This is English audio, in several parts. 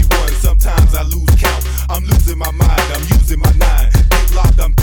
everyone. Sometimes I lose count. I'm losing my mind, I'm using my nine. Get locked, I'm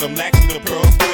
them, lack you the pearls.